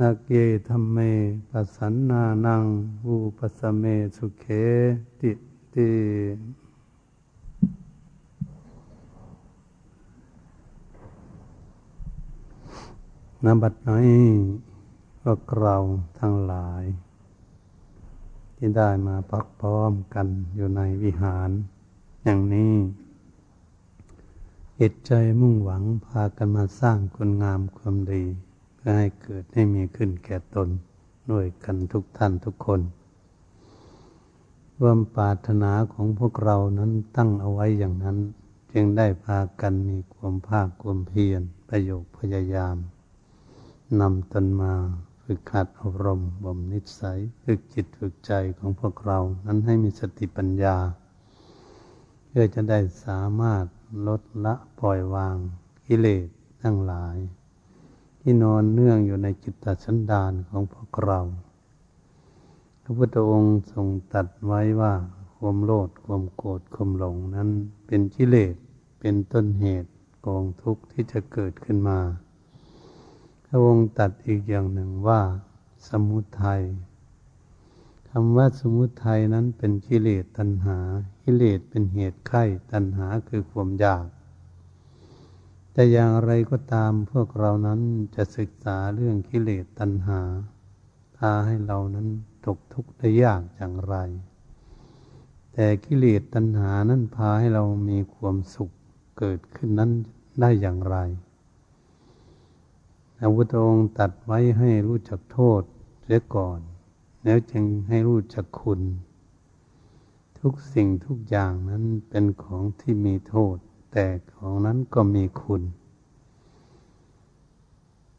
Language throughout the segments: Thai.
นาเกธรรมเมปัสสันนานังอุปสเมสุเขติตินบัดน้อยพวกเราทั้งหลาย ที่ได้มาปักพร้อมกันอยู่ในวิหาร อย่างนี้เหตุใจมุ่งหวังพากันมาสร้างคุณงามความดี ให้เกิดให้มีขึ้นแก่ตนด้วยกันทุกท่านทุกคนความปรารถนาของพวกเรานั้นตั้งเอาไว้อย่างนั้น จึงได้พากันมีความภาคความเพียรประโยคพยายามนำตนมาฝึกขัดอบรมบ่มนิสัยฝึกจิตฝึกใจของพวกเรานั้นให้มีสติปัญญา เพื่อจะได้สามารถลดละปล่อยวางกิเลสทั้งหลาย ที่นอนเนื่องอยู่ในจิตตสันดานของพวกเรา พระพุทธองค์ทรงตัดไว้ว่าความโลภความโกรธความหลงนั้นเป็นกิเลสเป็นต้นเหตุกองทุกข์ที่จะเกิดขึ้นมา พระองค์ตัดอีกอย่างหนึ่งว่า สมุทัยคำว่าสมุทัยนั้นเป็นกิเลสตัณหากิเลสเป็นเหตุไข้ตัณหาคือความอยาก แต่อย่างไรก็ตามพวกเรานั้นจะศึกษาเรื่องกิเลสตัณหาพาให้เรานั้นตกทุกข์ได้ยากอย่างไร แต่กิเลสตัณหานั้นพาให้เรามีความสุขเกิดขึ้นนั้นได้อย่างไรพระพุทธองค์ตัดไว้ให้รู้จักโทษเสียก่อน แล้วจึงให้รู้จักคุณ ทุกสิ่งทุกอย่างนั้นเป็นของที่มีโทษ แต่ของนั้นก็มีคุณ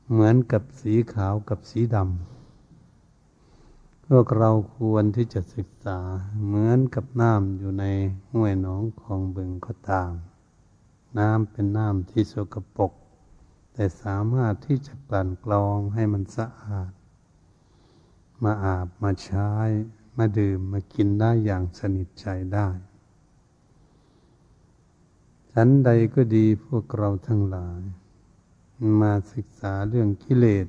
เหมือนกับสีขาวกับสีดำพวกเราควรที่จะศึกษาเหมือนกับน้ำอยู่ในห้วยหนองของบึงก็ตาม น้ำเป็นน้ำที่สกปรกแต่สามารถที่จะกลั่นกรองให้มันสะอาด มาอาบมาใช้ มาดื่มมากินได้อย่างสนิทใจได้ ฉันใดก็ดีพวกเราทั้งหลาย มาศึกษาเรื่องกิเลส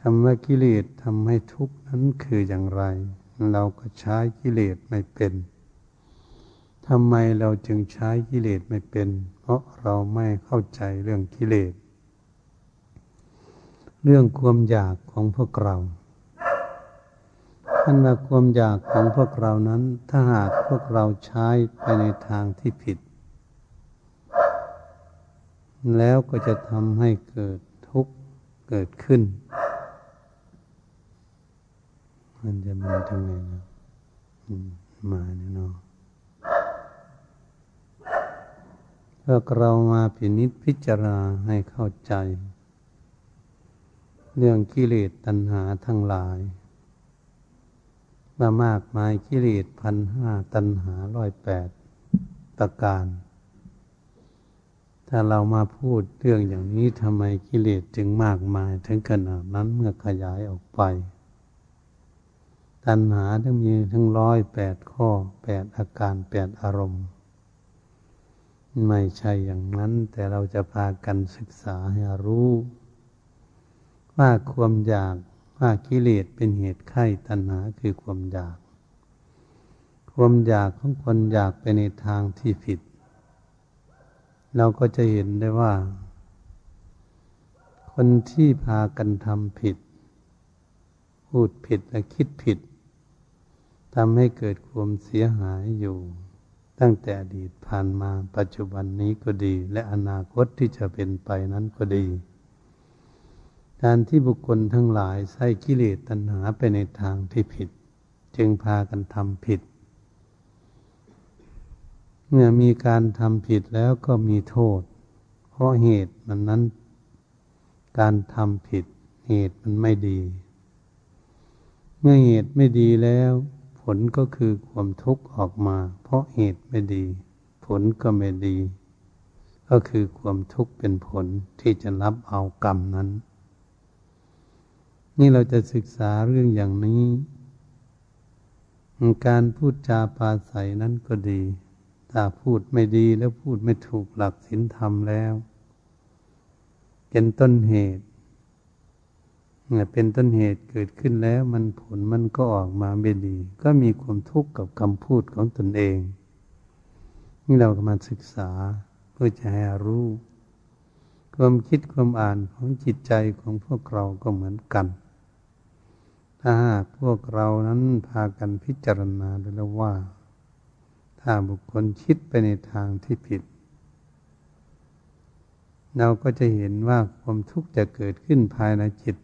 คำว่ากิเลสทำให้ทุกข์นั้นคืออย่างไร เราก็ใช้กิเลสไม่เป็นทำไมเราจึงใช้กิเลสไม่เป็น เพราะเราไม่เข้าใจเรื่องกิเลส เรื่องความอยากของพวกเราท่านว่าความอยากของพวกเรานั้น ถ้าหากพวกเราใช้ไปในทางที่ผิด แล้วก็จะทำให้เกิดทุกข์เกิดขึ้น มันจะมีทำไงนะมาเนี่ยเนาะพวกเรามาพินิจพิจารณาให้เข้าใจ เรื่องกิเลสตัณหาทั้งหลายมามากมายกิเลสพันห้าตัณหาร้อยแปดประการ ถ้าเรามาพูดเรื่องอย่างนี้ทำไมกิเลสจึงมากมายถึงขนาดนั้นเมื่อขยายออกไป ตัณหาทั้งมีทั้งร้อยแปดข้อแปดอาการแปดอารมณ์ ไม่ใช่อย่างนั้นแต่เราจะพากันศึกษาให้รู้ ว่าความอยากว่ากิเลสเป็นเหตุไข้ตัณหาคือความอยาก ความอยากของคนอยากไปในทางที่ผิด เราก็จะเห็นได้ว่า คนที่พากันทำผิด พูดผิดและคิดผิดทำให้เกิดความเสียหายอยู่ ตั้งแต่อดีตผ่านมาปัจจุบันนี้ก็ดี และอนาคตที่จะเป็นไปนั้นก็ดีการที่บุคคลทั้งหลายใส่กิเลสตัณหาไปในทางที่ผิด จึงพากันทำผิด เมื่อมีการทำผิดแล้วก็มีโทษ เพราะเหตุมันนั้น การทำผิดเหตุมันไม่ดี เมื่อเหตุไม่ดีแล้ว ผลก็คือความทุกข์ออกมา เพราะเหตุไม่ดี ผลก็ไม่ดี ก็คือความทุกข์เป็นผลที่จะรับเอากรรมนั้น นี่เราจะศึกษาเรื่องอย่างนี้ การพูดจาปาศัยนั้นก็ดี ถ้าพูดไม่ดีแล้วพูดไม่ถูกหลักศีลธรรมแล้ว เป็นต้นเหตุเป็นต้นเหตุเกิดขึ้นแล้ว มันผลมันก็ออกมาไม่ดี ก็มีความทุกข์กับคำพูดของตนเอง นี่เราก็มาศึกษาเพื่อจะให้รู้ ความคิดความอ่านของจิตใจของพวกเราก็เหมือนกัน ถ้าหากพวกเรานั้นพากันพิจารณาดูแล้วว่า ถ้าบุคคลคิดไปในทางที่ผิด เราก็จะเห็นว่าความทุกข์จะเกิดขึ้นภายในจิต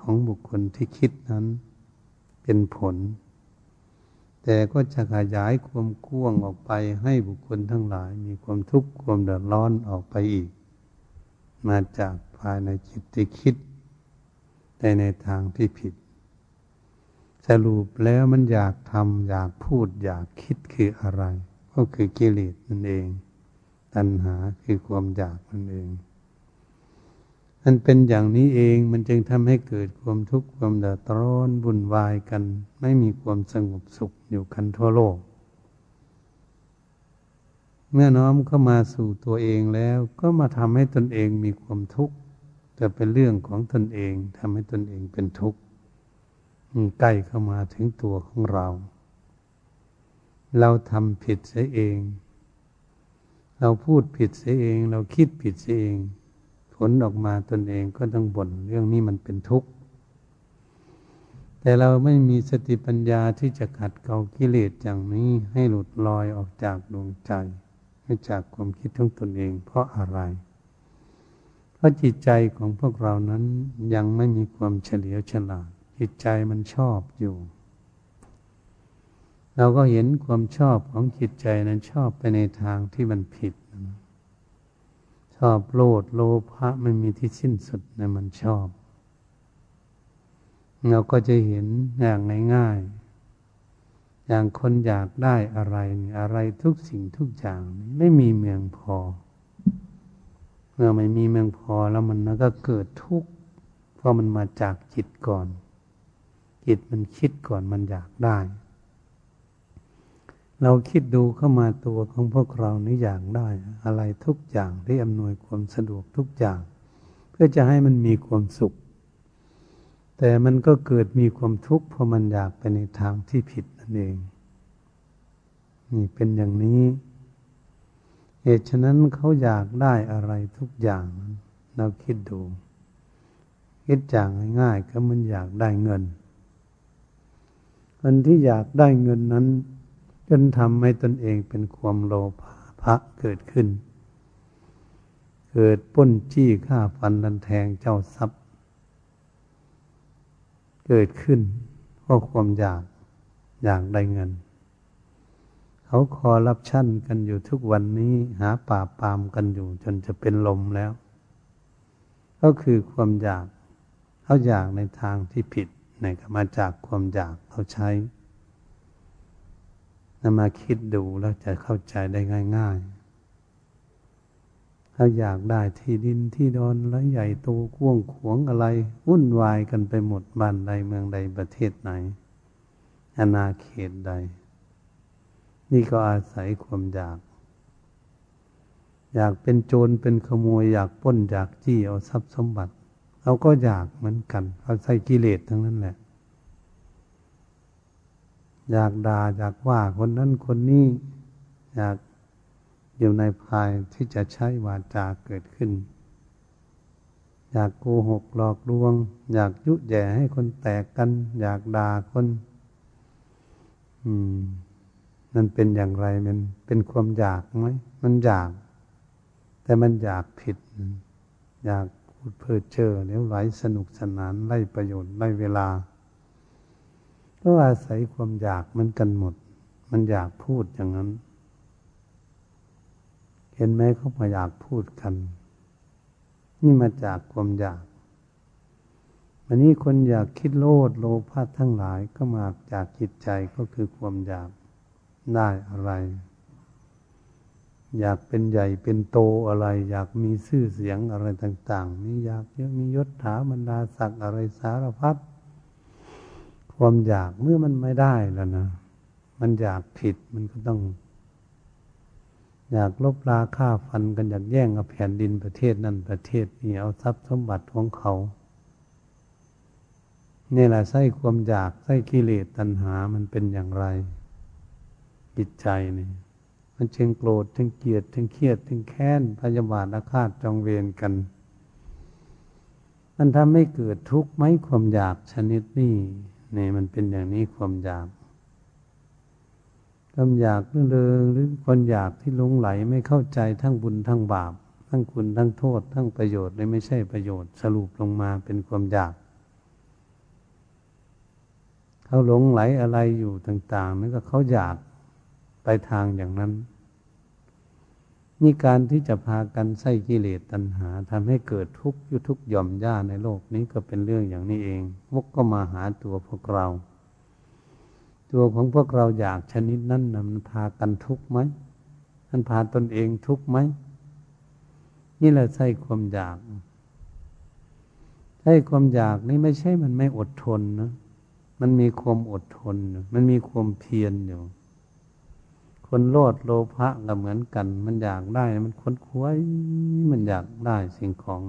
ของบุคคลที่คิดนั้นเป็นผล แต่ก็จะขยายความกว้างออกไปให้บุคคลทั้งหลาย มีความทุกข์ความเดือดร้อนออกไปอีก มาจากภายในจิตที่คิดแต่ในทางที่ผิด สรุปแล้วมันอยากทำอยากพูดอยากคิดคืออะไร ก็คือกิเลสนั่นเอง ตัณหาคือความอยากนั่นเองมันเป็นอย่างนี้เองมันจึงทำให้เกิดความทุกข์ความเดือดร้อนบุญวายกัน ไม่มีความสงบสุขอยู่กันทั่วโลก เมื่อน้อมเข้ามาสู่ตัวเองแล้วก็มาทำให้ตนเองมีความทุกข์จะเป็นเรื่องของตนเองทำให้ตนเองเป็นทุกข์ ใกล้เข้ามาถึงตัวของเรา เราทำผิดเสียเอง เราพูดผิดเสียเอง เราคิดผิดเสียเอง ผลออกมาตนเองก็ต้องบ่นเรื่องนี้มันเป็นทุกข์ แต่เราไม่มีสติปัญญาที่จะขัดเกลากิเลสอย่างนี้ให้หลุดลอยออกจากดวงใจให้จากความคิดของตนเอง เพราะอะไร เพราะจิตใจของพวกเรานั้นยังไม่มีความเฉลียวฉลาด จิตใจมันชอบอยู่ เราก็เห็นความชอบของจิตใจนั้นชอบไปในทางที่มันผิด ชอบโลดโลภะไม่มีที่สิ้นสุดในมันชอบ เราก็จะเห็นอย่างง่ายๆ อย่างคนอยากได้อะไรอะไรทุกสิ่งทุกอย่างไม่มีเมืองพอ เมื่อไม่มีเมืองพอแล้วมันก็เกิดทุกข์เพราะมันมาจากจิตก่อน จิตมันคิดก่อนมันอยากได้ เราคิดดูเข้ามาตัวของพวกเรานี่อยากได้ อะไรทุกอย่างที่อำนวยความสะดวกทุกอย่าง เพื่อจะให้มันมีความสุข แต่มันก็เกิดมีความทุกข์เพราะมันอยากไปในทางที่ผิดนั่นเองนี่เป็นอย่างนี้ เหตุฉะนั้นเขาอยากได้อะไรทุกอย่าง เราคิดดู คิดอย่างง่ายๆก็มันอยากได้เงิน คนที่อยากได้เงินนั้น จนทำให้ตนเองเป็นความโลภะเกิดขึ้น เกิดป้นจี้ฆ่าฟันดันแทงเจ้าทรัพย์ เกิดขึ้นเพราะความอยากอยากได้เงิน เขาคอรับชั่นกันอยู่ทุกวันนี้หาป่าปามกันอยู่ จนจะเป็นลมแล้ว ก็คือความอยากเขาอยากในทางที่ผิด ในก็มาจากความอยากเขาใช้นำมาคิดดูแล้วจะเข้าใจได้ง่ายๆ ถ้าอยากได้ที่ดินที่ดอนแล้วใหญ่โตกว้างขวงอะไร วุ่นวายกันไปหมดบ้านใดเมืองใดประเทศไหน อาณาเขตใด นี่ก็อาศัยความอยาก อยากเป็นโจรเป็นขโมยอยากป้นอยากจี้เอาทรัพย์สมบัติ เราก็อยากเหมือนกันเอาใส่กิเลสทั้งนั้นแหละ อยากด่าอยากว่าคนนั้นคนนี้อยากอยู่ในภายที่จะใช้วาจาเกิดขึ้น อยากโกหกหลอกลวง อยากยุแย่ให้คนแตกกัน อยากด่าคน อืมนั่นเป็นอย่างไรมันเป็นความอยากไหมมันอยาก แต่มันอยากผิด อยาก ดเพ้อเจ้อเลี้ยวไหลสนุกสนานไล่ประโยชน์ไล่เวลา ก็อาศัยความอยากมันกันหมด มันอยากพูดอย่างนั้น เห็นไหมเขาพยอยากพูดกัน นี่มาจากความอยากอันนี้คนอยากคิดโลดโลภะทั้งหลายก็มาจากจิตใจก็คือความอยากได้อะไร อยากเป็นใหญ่เป็นโตอะไร อยากมีชื่อเสียงอะไรต่างๆมีอยากเยอะมียศถาบรรดาศักดิ์อะไรสารพัดความอยากเมื่อมันไม่ได้แล้วนะมันอยากผิดมันก็ต้อง อยากลบลาฆ่าฟันกันอยากแย่งเอาแผ่นดินประเทศนั่นประเทศนี้เอาทรัพย์สมบัติของเขานี่แหละไส้ความอยากไส้กิเลสตัณหามันเป็นอย่างไรจิตใจนี่ มันเชิงโกรธทั้งเกลียดทั้งเครียดทั้งแค้นพยาบาทอาฆาตจองเวรกัน มันทำให้เกิดทุกข์ไหมความอยากชนิดนี้นี่มันเป็นอย่างนี้ความอยากความอยากเรื่องเริงหรือคนอยากที่หลงไหลไม่เข้าใจทั้งบุญทั้งบาป ทั้งคุณทั้งโทษ ทั้งประโยชน์และไม่ใช่ประโยชน์สรุปลงมาเป็นความอยากเขาหลงไหลอะไรอยู่ต่างๆนั่นก็เขาอยากไปทางอย่างนั้น นี่การที่จะพากันใส่กิเลสตัณหาทำให้เกิดทุกข์ยุทุกหย่อมย่าในโลกนี้ก็เป็นเรื่องอย่างนี้เอง พวกก็มาหาตัวพวกเรา ตัวของพวกเราอยากชนิดนั้นนะมันพากันทุกข์ไหมมันพาตนเองทุกข์ไหมนี่แหละใช่ความอยากใช่ความอยากนี่ไม่ใช่มันไม่อดทนนะมันมีความอดทน มันมีความเพียรอยู่ คนโลดโลภะก็เหมือนกัน มันอยากได้ มันค้นคว้ยมันอยากได้สิ่งของ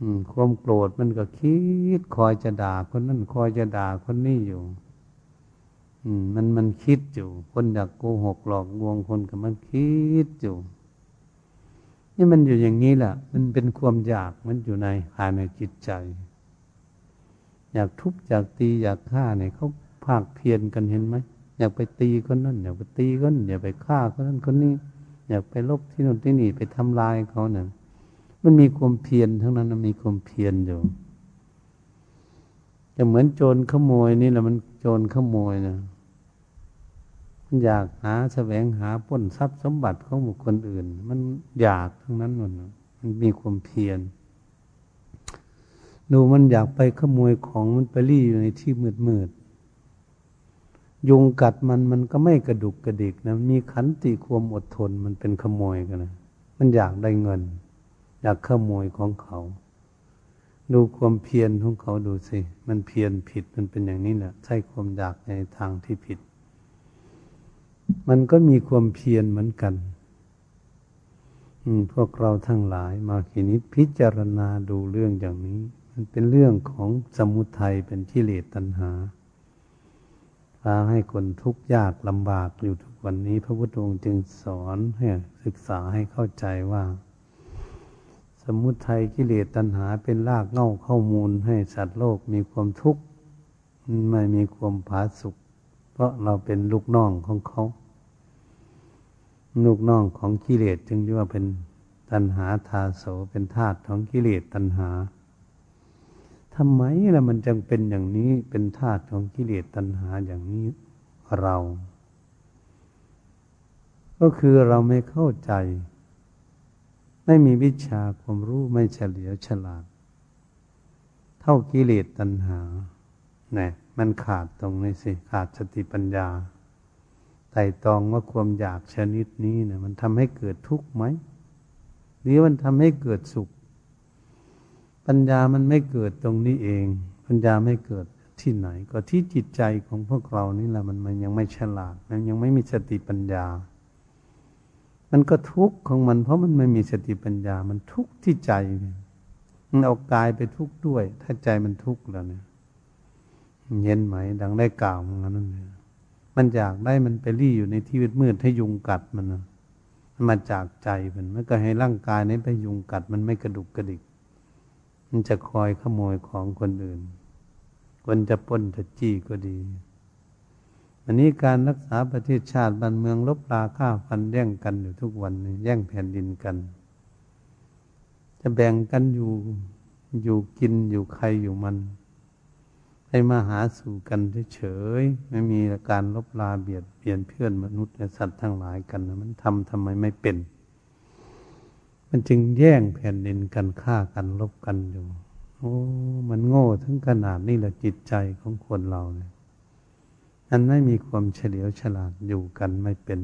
อืมความโกรธมันก็คิด คอยจะด่าคนนั้นคอยจะด่าคนนี้อยู่อืมันมันคิดอยู่ คนอยากโกหกหลอกลวงคนกับมันคิดอยู่ นี่มันอยู่อย่างนี้แหละ มันเป็นความอยากมันอยู่ในภายในจิตใจ อยากทุบอยากตีอยากฆ่าเนี่ยเขาภาคเพียรกันเห็นไหม อยากไปตีคนนั้นอยากไปตีคนอยากไปฆ่าคนนั้นคนนี้ อยากไปลบที่นู่นที่นี่ไปทำลายเขาเนี่ยมันมีความเพียรทั้งนั้นมันมีความเพียรอยู่จะเหมือนโจรขโมยนี่แหละมันโจรขโมยนะมันอยากหาแสวงหาป้นทรัพย์สมบัติของบุคคลอื่น มันอยากทั้งนั้นมันมันมีความเพียรดูมันอยากไปขโมยของมันไปรี่อยู่ในที่มืดมืด ยุงกัดมันมันก็ไม่กระดุกกระดิกนะมีขันติความอดทนมันเป็นขโมยกันนะมันอยากได้เงิน อยากขโมยของเขา ดูความเพียรของเขาดูสิมันเพียรผิดมันเป็นอย่างนี้แหละใช่ความอยากในทางที่ผิด มันก็มีความเพียรเหมือนกันพวกเราทั้งหลายมาขีนิพิจารณาดูเรื่องอย่างนี้ มันเป็นเรื่องของสมุทัยเป็นกิเลสตัณหาาให้คนทุกข์ยากลำบากอยู่ทุกวันนี้ พระพุทธองค์จึงสอนให้ศึกษาให้เข้าใจว่า สมุทัยกิเลสตัณหาเป็นรากเง่าข้ามูลให้สัตว์โลกมีความทุกข์ไม่มีความผาสุกเพราะเราเป็นลูกน้องของเขา ลูกน้องของกิเลสจึงเรียกว่าเป็นตัณหาทาโสเป็นธาตุของกิเลสตัณหา ทำไมล่ะมันจึงเป็นอย่างนี้เป็นธาตุของกิเลสตัณหาอย่างนี้เรา ก็คือเราไม่เข้าใจ ไม่มีวิชาความรู้ไม่เฉลียวฉลาด เท่ากิเลสตัณหาเนี่ยมันขาดตรงนี้สิขาดสติปัญญาไต่ตองว่าความอยากชนิดนี้เนี่ยมันทำให้เกิดทุกข์ไหมหรือมันทำให้เกิดสุข ปัญญามันไม่เกิดตรงนี้เอง ปัญญาไม่เกิดที่ไหน ก็ที่จิตใจของพวกเรานี่แหละมันมันยังไม่ฉลาดมันยังไม่มีสติปัญญา มันก็ทุกข์ของมัน เพราะมันไม่มีสติปัญญา มันทุกข์ที่ใจมันเอากายไปทุกข์ด้วย ถ้าใจมันทุกข์แล้วเนี่ยเย็นไหม ดังได้กล่าวมานั่นเลยมันอยากได้มันไปรี่อยู่ในที่มืดให้ยุงกัดมันนะมันมาจากใจมันมันก็ให้ร่างกายนี้ไปยุงกัด มันไม่กระดุกกระดิก มันจะคอยขโมยของคนอื่น คนจะป้นจะจี้ก็ดีอันนี้การรักษาประเทศชาติบ้านเมืองลบลาฆ่าฟันแย่งกันอยู่ทุกวันแย่งแผ่นดินกัน จะแบ่งกันอยู่อยู่กินอยู่ใครอยู่มัน ให้มาหาสู่กันเฉยๆไม่มีการลบลาเบียดเบียนเพื่อนมนุษย์และสัตว์ทั้งหลายกันมันทำทำไมไม่เป็น มันจึงแย่งแผ่นดินกันฆ่ากันลบกันอยู่ โอ้ มันโง่ถึงขนาดนี้แหละจิตใจของคนเราเนี่ยอันไม่มีความเฉลียวฉลาดอยู่กันไม่เป็น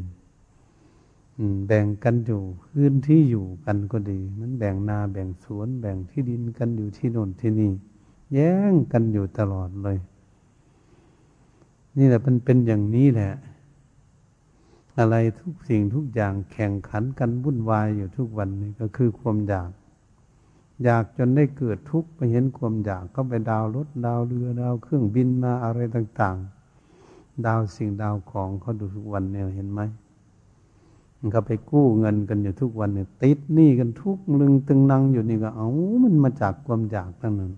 แบ่งกันอยู่พื้นที่อยู่กันก็ดี มันแบ่งนาแบ่งสวน แบ่งที่ดินกันอยู่ที่โน่นที่นี่ แย่งกันอยู่ตลอดเลย นี่แหละมันเป็นอย่างนี้แหละ อะไรทุกสิ่งทุกอย่างแข่งขันกันวุ่นวายอยู่ทุกวันนี้ก็คือความอยาก อยากจนได้เกิดทุกข์ไปเห็นความอยากก็ไปดาวรถดาวเรือดาวเครื่องบินมาอะไรต่าง ๆ ดาวสิ่งดาวของเขาดูทุกวันเนี่ยเห็นไหมเขาไปกู้เงินกันอยู่ทุกวันเนี่ยติดหนี้กันทุกลึงตึงนังอยู่นี่ก็เอามันมาจากความอยากทั้งนั้น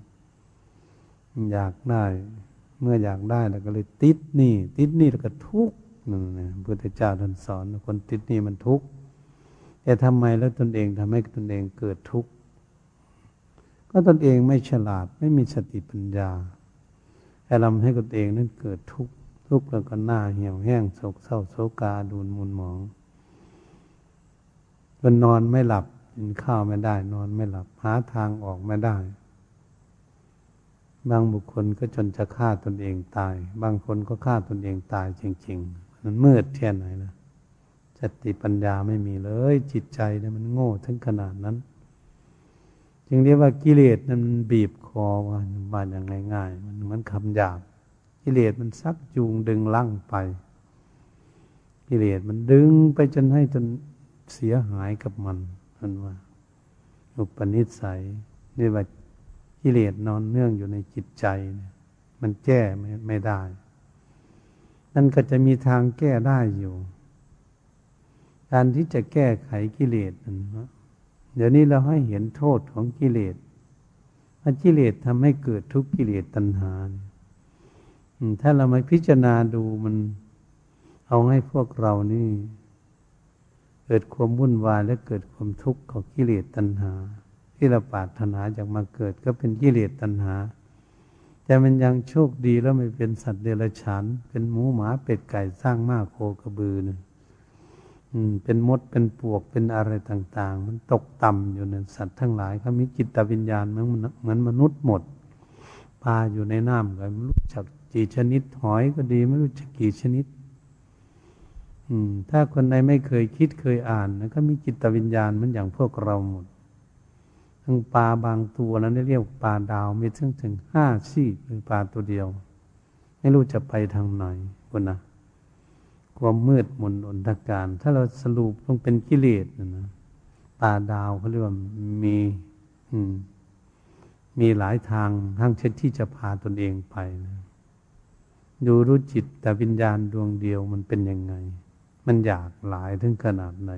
อยากได้ เมื่ออยากได้แล้วก็เลยติดหนี้ติดหนี้แล้วก็ทุกข์ นั่นนะพุทธเจ้าท่านสอน คนติดหนี้มันทุกข์แต่ทำไมแล้วตนเองทำให้ตนเองเกิดทุกข์ก็ตนเองไม่ฉลาดไม่มีสติปัญญาแต่ทำให้ตนเองนั้นเกิดทุกข์ทุกข์แล้วก็หน้าเหี่ยวแห้งโศกเศร้าโศกาดูนมุนหมองจนนอนไม่หลับกินข้าวไม่ได้ นอนไม่หลับหาทางออกไม่ได้ บางบุคคลก็จนจะฆ่าตนเองตาย บางคนก็ฆ่าตนเองตายจริง ๆ มันมืดแค่ไหนนะสติปัญญาไม่มีเลย จิตใจเนี่ยมันโง่ถึงขนาดนั้น จึงเรียกว่ากิเลสนั้นบีบคอว่าว่าอย่างง่ายๆมันมือนคำหยาบกิเลสมันซักจูงดึงลั่งไปกิเลสมันดึงไปจนให้จนเสียหายกับมันนันว่าอุปนิสัยนี่ว่ากิเลสนอนเนื่องอยู่ในจิตใจเนี่ยมันแก้ไม่ได้ นั่นก็จะมีทางแก้ได้อยู่ การที่จะแก้ไขกิเลสนั้นเดี๋ยวนี้เราให้เห็นโทษของกิเลสว่ากิเลสทำให้เกิดทุกกิเลสตัณหา ถ้าเรามาพิจารณาดูมันเอาให้พวกเรานี่ เกิดความวุ่นวายและเกิดความทุกข์ของกิเลสตัณหา ที่เราปรารถนาจากมาเกิดก็เป็นกิเลสตัณหา แต่มันยังโชคดีแล้วไม่เป็นสัตว์เดรัจฉาน เป็นหมูหมาเป็ดไก่สร้างมากโคกระบือเนี่ยเป็นมดเป็นปวกเป็นอะไรต่าง ๆ มันตกต่ำอยู่ในสัตว์ทั้งหลายเขามีจิตวิญญาณเหมือนเหมือนมนุษย์หมดปลาอยู่ในน้ำก็ไม่รู้จักกี่ชนิดหอยก็ดีไม่รู้จักกี่ชนิด อืม ถ้าคนใดไม่เคยคิดเคยอ่านนะก็มีจิตวิญญาณเหมือนอย่างพวกเราหมด ทั้งปลาบางตัวนั้นเรียกปลาดาวมีถึงถึงห้าซี่หรือปลาตัวเดียว ไม่รู้จะไปทางไหนคนนะความมืดมนอนทการ ถ้าเราสรุปต้องเป็นกิเลสนะนะปลาดาวเขาเรียกว่ามีมีหลายทางทั้งเช่นที่จะพาตนเองไปนะดูรู้จิตแต่วิญญาณดวงเดียวมันเป็นยังไง มันอยากหลายถึงขนาดไหน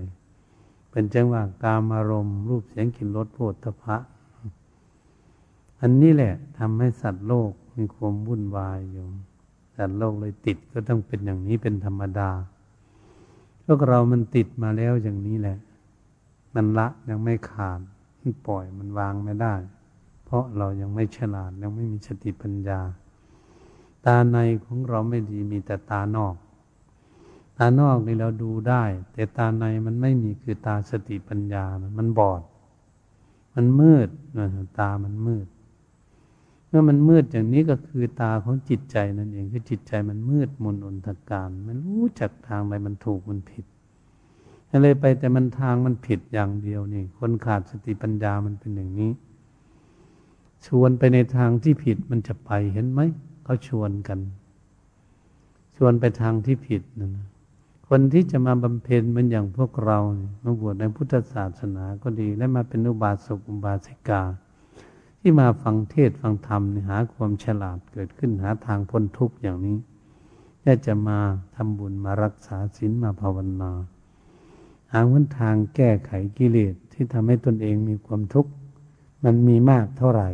เป็นจังหว่าการอารมณ์ รูปเสียงกลิ่นรสโผฏฐพะ อันนี้แหละทำให้สัตว์โลกมีความวุ่นวายอยู่สัตว์โลกเลยติดก็ต้องเป็นอย่างนี้เป็นธรรมดาพวกเรามันติดมาแล้วอย่างนี้แหละ มันละยังไม่ขาดมันปล่อยมันวางไม่ได้ เพราะเรายังไม่ฉลาดยังไม่มีสติปัญญา ตาในของเราไม่ดีมีแต่ตานอก ตานอกนี่เราดูได้ แต่ตาในมันไม่มีคือตาสติปัญญา มันบอด มันมืดตามันมืด เมื่อมันมืดอย่างนี้ก็คือตาของจิตใจนั่นเองคือจิตใจมันมืดมนอนทการ มันรู้จักทางไปมันถูกมันผิดอะไรไปแต่มันทางมันผิดอย่างเดียวนี่ คนขาดสติปัญญามันเป็นอย่างนี้ ชวนไปในทางที่ผิดมันจะไปเห็นไหมเขาชวนกัน ชวนไปทางที่ผิดนั่นนะ คนที่จะมาบำเพ็ญเหมือนอย่างพวกเรามาบวชในพุทธศาสนาก็ดี และมาเป็นอุบาสกอุบาสิกา ที่มาฟังเทศฟังธรรมหาความฉลาดเกิดขึ้นหาทางพ้นทุกข์อย่างนี้่จะมาทำบุญมารักษาศีลมาภาวนา หาวันทางแก้ไขกิเลสที่ทำให้ตนเองมีความทุกข์ มันมีมากเท่าไหร่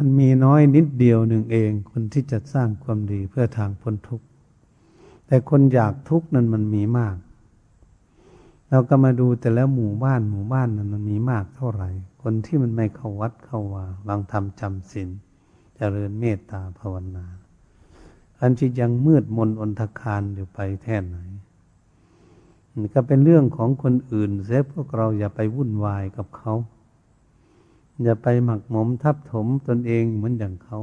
มันมีน้อยนิดเดียวหนึ่งเอง คนที่จะสร้างความดีเพื่อทางพ้นทุกข์ แต่คนอยากทุกข์นั้นมันมีมาก เราก็มาดูแต่แล้วหมู่บ้านหมู่บ้านนั้นมันมีมากเท่าไหร่ คนที่มันไม่เข้าวัดเข้าวาบางทำจำศีลเจริญเมตตาภาวนา อันที่ยังมืดมนอนทคารอยู่ไปแท่ไหนก็เป็นเรื่องของคนอื่นเสียพวกเราอย่าไปวุ่นวายกับเขา อย่าไปหมักหมมทับถมตนเองเหมือนอย่างเขา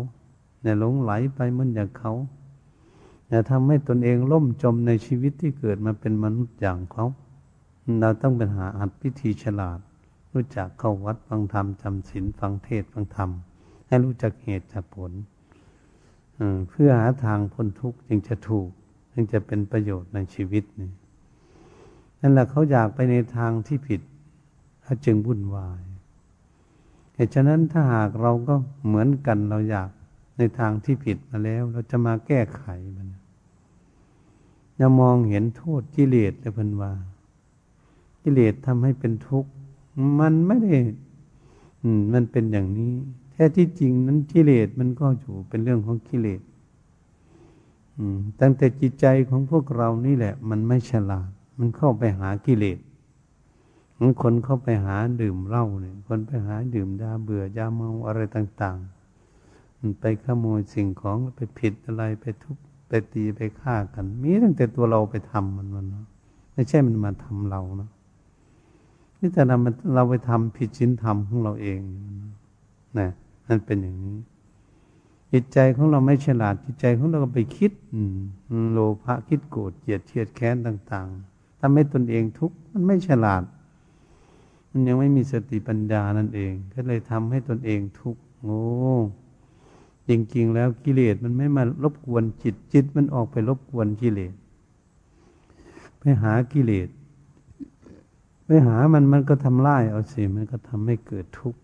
อย่าหลงไหลไปเหมือนอย่างเขาอย่าทำให้ตนเองล่มจมในชีวิตที่เกิดมาเป็นมนุษย์อย่างเขาเราต้องเป็นหาอัดพิธีฉลาด รู้จักเข้าวัดฟังธรรมจำศีลฟังเทศฟังธรรม ให้รู้จักเหตุจากผลเพื่อหาทางพ้นทุกข์จึงจะถูก จึงจะเป็นประโยชน์ในชีวิตนี่นั่นแหละเขาอยากไปในทางที่ผิดเขาจึงวุ่นวาย เหตุฉะนั้นถ้าหากเราก็เหมือนกันเราอยากในทางที่ผิดมาแล้ว เราจะมาแก้ไขมันจะมองเห็นโทษกิเลสเลยพันว่า กิเลสทำให้เป็นทุกข์มันไม่ได้ อืม มันเป็นอย่างนี้ แท้ที่จริงนั้นกิเลสมันก็อยู่เป็นเรื่องของกิเลสตั้งแต่จิตใจของพวกเรานี่แหละ มันไม่ฉลาด มันเข้าไปหากิเลส มันคนเข้าไปหาดื่มเหล้าเนี่ย คนไปหาดื่มยาเบื่อยาเมาอะไรต่าง ๆ มันไปขโมยสิ่งของไปผิดอะไรไปทุบไปตีไปฆ่ากัน มีตั้งแต่ตัวเราไปทำมันมันไม่ใช่มันมาทำเรานะนี่แต่เราเราไปทำผิดชิ้นธรรมของเราเองนะนั่นเป็นอย่างนี้ จิตใจของเราไม่ฉลาดจิตใจของเราก็ไปคิดอโลภะคิดโกรธเกลียดเทียดแค้นต่าง ๆทำให้ตนเองทุกข์มันไม่ฉลาด มันยังไม่มีสติปัญญานั่นเอง ก็เลยทำให้ตนเองทุกข์โง่จริงๆแล้วกิเลสมันไม่มารบกวนจิตจิตมันออกไปรบกวนกิเลสไปหากิเลสไปหามันมันก็ทำลายเอาสิมันก็ทำให้เกิดทุกข์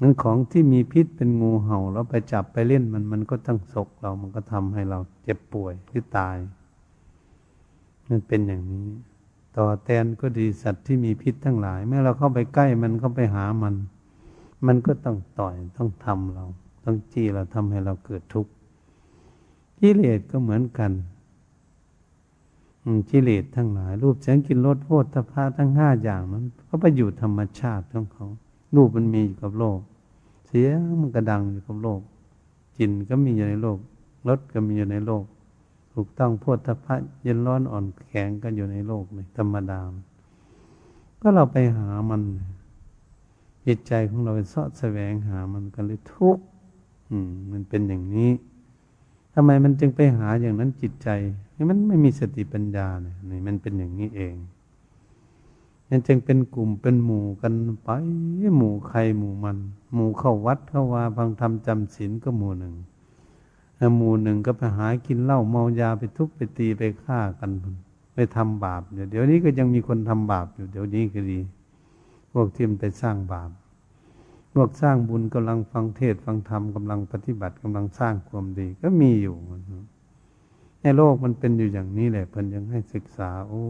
นั้นของที่มีพิษเป็นงูเห่าแล้วไปจับไปเล่นมันมันก็ต้องสกเรามันก็ทำให้เราเจ็บป่วยหรือตาย มันเป็นอย่างนี้ ต่อแตนก็ดีสัตว์ที่มีพิษทั้งหลาย เมื่อเราเข้าไปใกล้มันเข้าไปหามัน มันก็ต้องต่อยต้องทำเรา ต้องจี้เราทำให้เราเกิดทุกข์กิเลสก็เหมือนกันกิเลสทั้งหลาย รูปเสียงกินรสโพธพาทั้งห้าอย่างนั้นก็ไปอยู่ธรรมชาติของเขารูปมันมีอยู่กับโลก เสียงมันกระดังอยู่กับโลกกลิ่นก็มีอยู่ในโลกรสก็มีอยู่ในโลก ถูกต้องพวดทพะเย็นร้อนอ่อนแข็งกันอยู่ในโลกเลยธรรมดา ก็เราไปหามันจิตใจของเราไปเสาะแสวงหามันกันเลยทุกข์มันเป็นอย่างนี้ทำไมมันจึงไปหาอย่างนั้นจิตใจมันไม่มีสติปัญญาเนี่ยนี่มันเป็นอย่างนี้เองมันจึงเป็นกลุ่มเป็นหมู่กันไปหมู่ใครหมู่มัน หมู่เข้าวัดเข้าวาฟังธรรมจำศีลก็หมู่หนึ่ง หมู่หนึ่งก็ไปหากินเหล้าเมายาไปทุบไปตีไปฆ่ากันไปทำบาปอยู่เดี๋ยวนี้ก็ยังมีคนทำบาปอยู่เดี๋ยวนี้ก็ดี พวกที่มันไปสร้างบาป พวกสร้างบุญกำลังฟังเทศฟังธรรมกำลังปฏิบัติกำลังสร้างความดี ก็มีอยู่ในโลกมันเป็นอยู่อย่างนี้แหละเพิ่นยังให้ศึกษา โอ้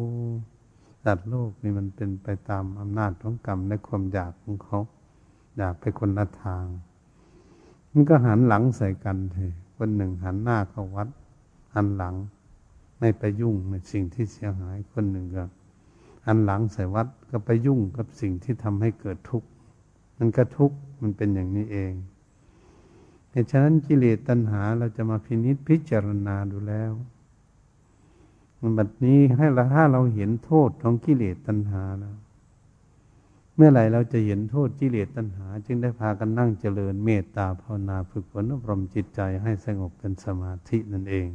สัตว์โลกนี่มันเป็นไปตามอำนาจของกรรมและความอยากของเขา อยากไปคนละทาง มันก็หันหลังใส่กันเถอะ คนหนึ่งหันหน้าเข้าวัด หันหลัง ไม่ไปยุ่งในสิ่งที่เสียหายคนหนึ่งก็หันหลังใส่วัดก็ไปยุ่งกับสิ่งที่ทำให้เกิดทุกข์มันก็ทุกข์มันเป็นอย่างนี้เองเหตุฉะนั้นกิเลสตัณหาเราจะมาพินิจพิจารณาดูแล้วมันบัดนี้ให้เราถ้าเราเห็นโทษของกิเลสตัณหาแล้ว เมื่อไหร่เราจะเห็นโทษกิเลสตัณหา จึงได้พากันนั่งเจริญเมตตาภาวนาฝึกฝนอบรมจิตใจให้สงบเป็นสมาธินั่นเอง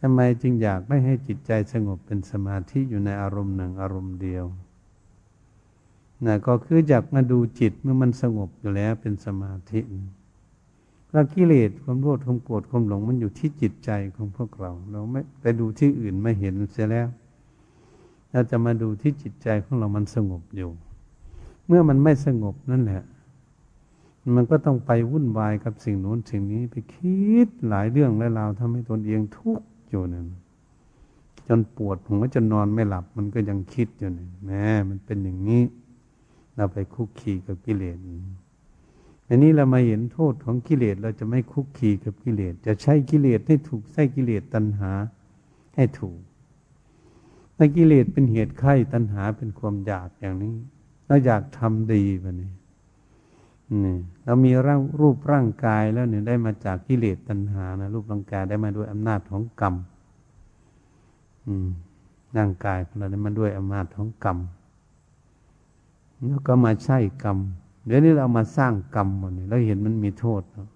ทำไมจึงอยากไม่ให้จิตใจสงบเป็นสมาธิอยู่ในอารมณ์หนึ่งอารมณ์เดียวนะก็คืออยากมาดูจิตเมื่อมันสงบอยู่แล้วเป็นสมาธิแล้วกิเลสความโลภความโกรธความหลงมันอยู่ที่จิตใจของพวกเรา เราไม่ไปดูที่อื่นไม่เห็นเสียแล้ว เราจะมาดูที่จิตใจของเรามันสงบอยู่ เมื่อมันไม่สงบนั่นแหละ มันก็ต้องไปวุ่นวายกับสิ่งโน้นสิ่งนี้ไปคิดหลายเรื่องหลายราวทำให้ตนเองทุกข์อยู่นั่นจนปวดหัวจนนอนไม่หลับ มันก็ยังคิดอยู่นี่แม่มันเป็นอย่างนี้ เราไปคุกคีกับกิเลสอันนี้เรามาเห็นโทษของกิเลสเราจะไม่คุกคีกับกิเลสจะใช้กิเลสให้ถูกใช้กิเลสตัณหาให้ถูก ถ้ากิเลสเป็นเหตุไข้ตัณหาเป็นความอยากอย่างนี้ เราอยากทำดีแบบนี้นี่เรามีร่างรูปร่างกายแล้วเนี่ยได้มาจากกิเลสตัณหานะรูปร่างกายได้มาด้วยอำนาจของกรรม อืมร่างกายของเราได้มาด้วยอำนาจของกรรมแล้วก็มาใช้กรรมเดี๋ยวนี้เรามาสร้างกรรมหมดนี่เราเห็นมันมีโทษแล้ว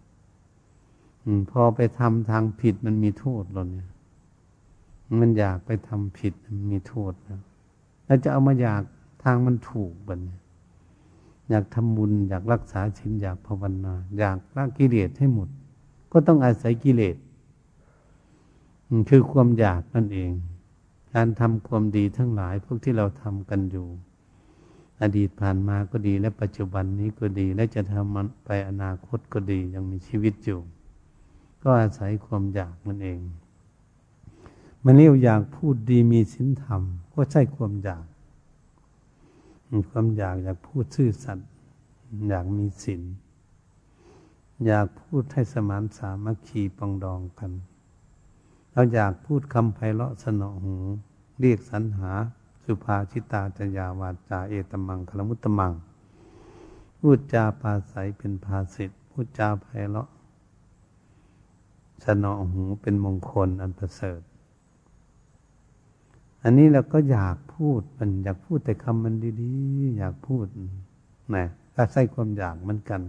พอไปทำทางผิดมันมีโทษเราเนี่ย มันอยากไปทำผิดมันมีโทษแล้วจะเอามาอยากทางมันถูกบันเนี่ยอยากทำบุญ อยากรักษาชินอยากภาวนา อยากละกิเลสให้หมด ก็ต้องอาศัยกิเลสคือความอยากนั่นเอง การทำความดีทั้งหลายพวกที่เราทำกันอยู่ อดีตผ่านมาก็ดีและปัจจุบันนี้ก็ดี และจะทำมันไปอนาคตก็ดียังมีชีวิตอยู่ ก็อาศัยความอยากนั่นเอง มันเรียกอยากพูดดีมีศีลธรรม ก็ใช่ความอยากความอยากอยากพูดซื่อสัตย์อยากมีศีลอยากพูดให้สมานสามัคคีปองดองกันเราอยากพูดคำไพเราะสนอหู เรียกสรรหา สุภาชิตาจยาวาจาเอตมังคลมุตตมังพูดจาปาศัยเป็นภาสิทพูดจาไพเราะสนอหูเป็นมงคลอันประเสริฐ อันนี้เราก็อยากพูดมันอยากพูดแต่คำมันดีๆ อยากพูดนะก็ใส่ความอยากเหมือนกัน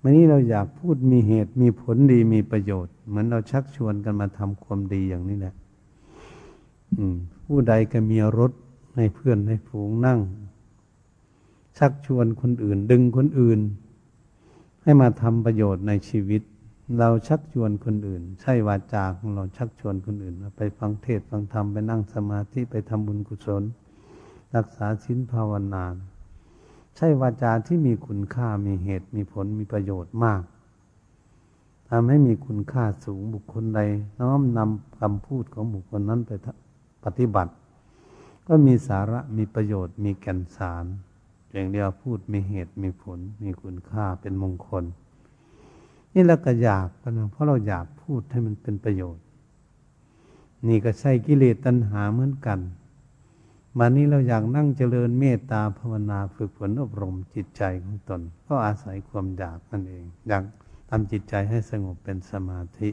วันนี้เราอยากพูดมีเหตุมีผลดีมีประโยชน์ เหมือนเราชักชวนกันมาทำความดีอย่างนี้แหละอืผู้ใดก็มีรถให้เพื่อนให้ฝูงนั่ง ชักชวนคนอื่น ดึงคนอื่น ให้มาทำประโยชน์ในชีวิต เราชักชวนคนอื่น ใช่วาจาของเราชักชวนคนอื่น ไปฟังเทศฟังธรรมไปนั่งสมาธิไปทำบุญกุศล รักษาศีลภาวนาใช่วาจาที่มีคุณค่ามีเหตุมีผลมีประโยชน์มากทำให้มีคุณค่าสูงบุคคลใด น้อมนำคำพูดของบุคคลนั้นไปปฏิบัติ ก็มีสาระมีประโยชน์ มีแก่นสารอย่างเดียวพูดมีเหตุมีผล มีคุณค่าเป็นมงคล นี่เราก็อยากนะเพราะเราอยากพูดให้มันเป็นประโยชน์ นี่ก็ใช่กิเลสตัณหาเหมือนกันมานี้เราอยากนั่งเจริญเมตตาภาวนาฝึกฝนอบรมจิตใจของตน ก็อาศัยความอยากนั่นเอง อยากทำจิตใจให้สงบเป็นสมาธิ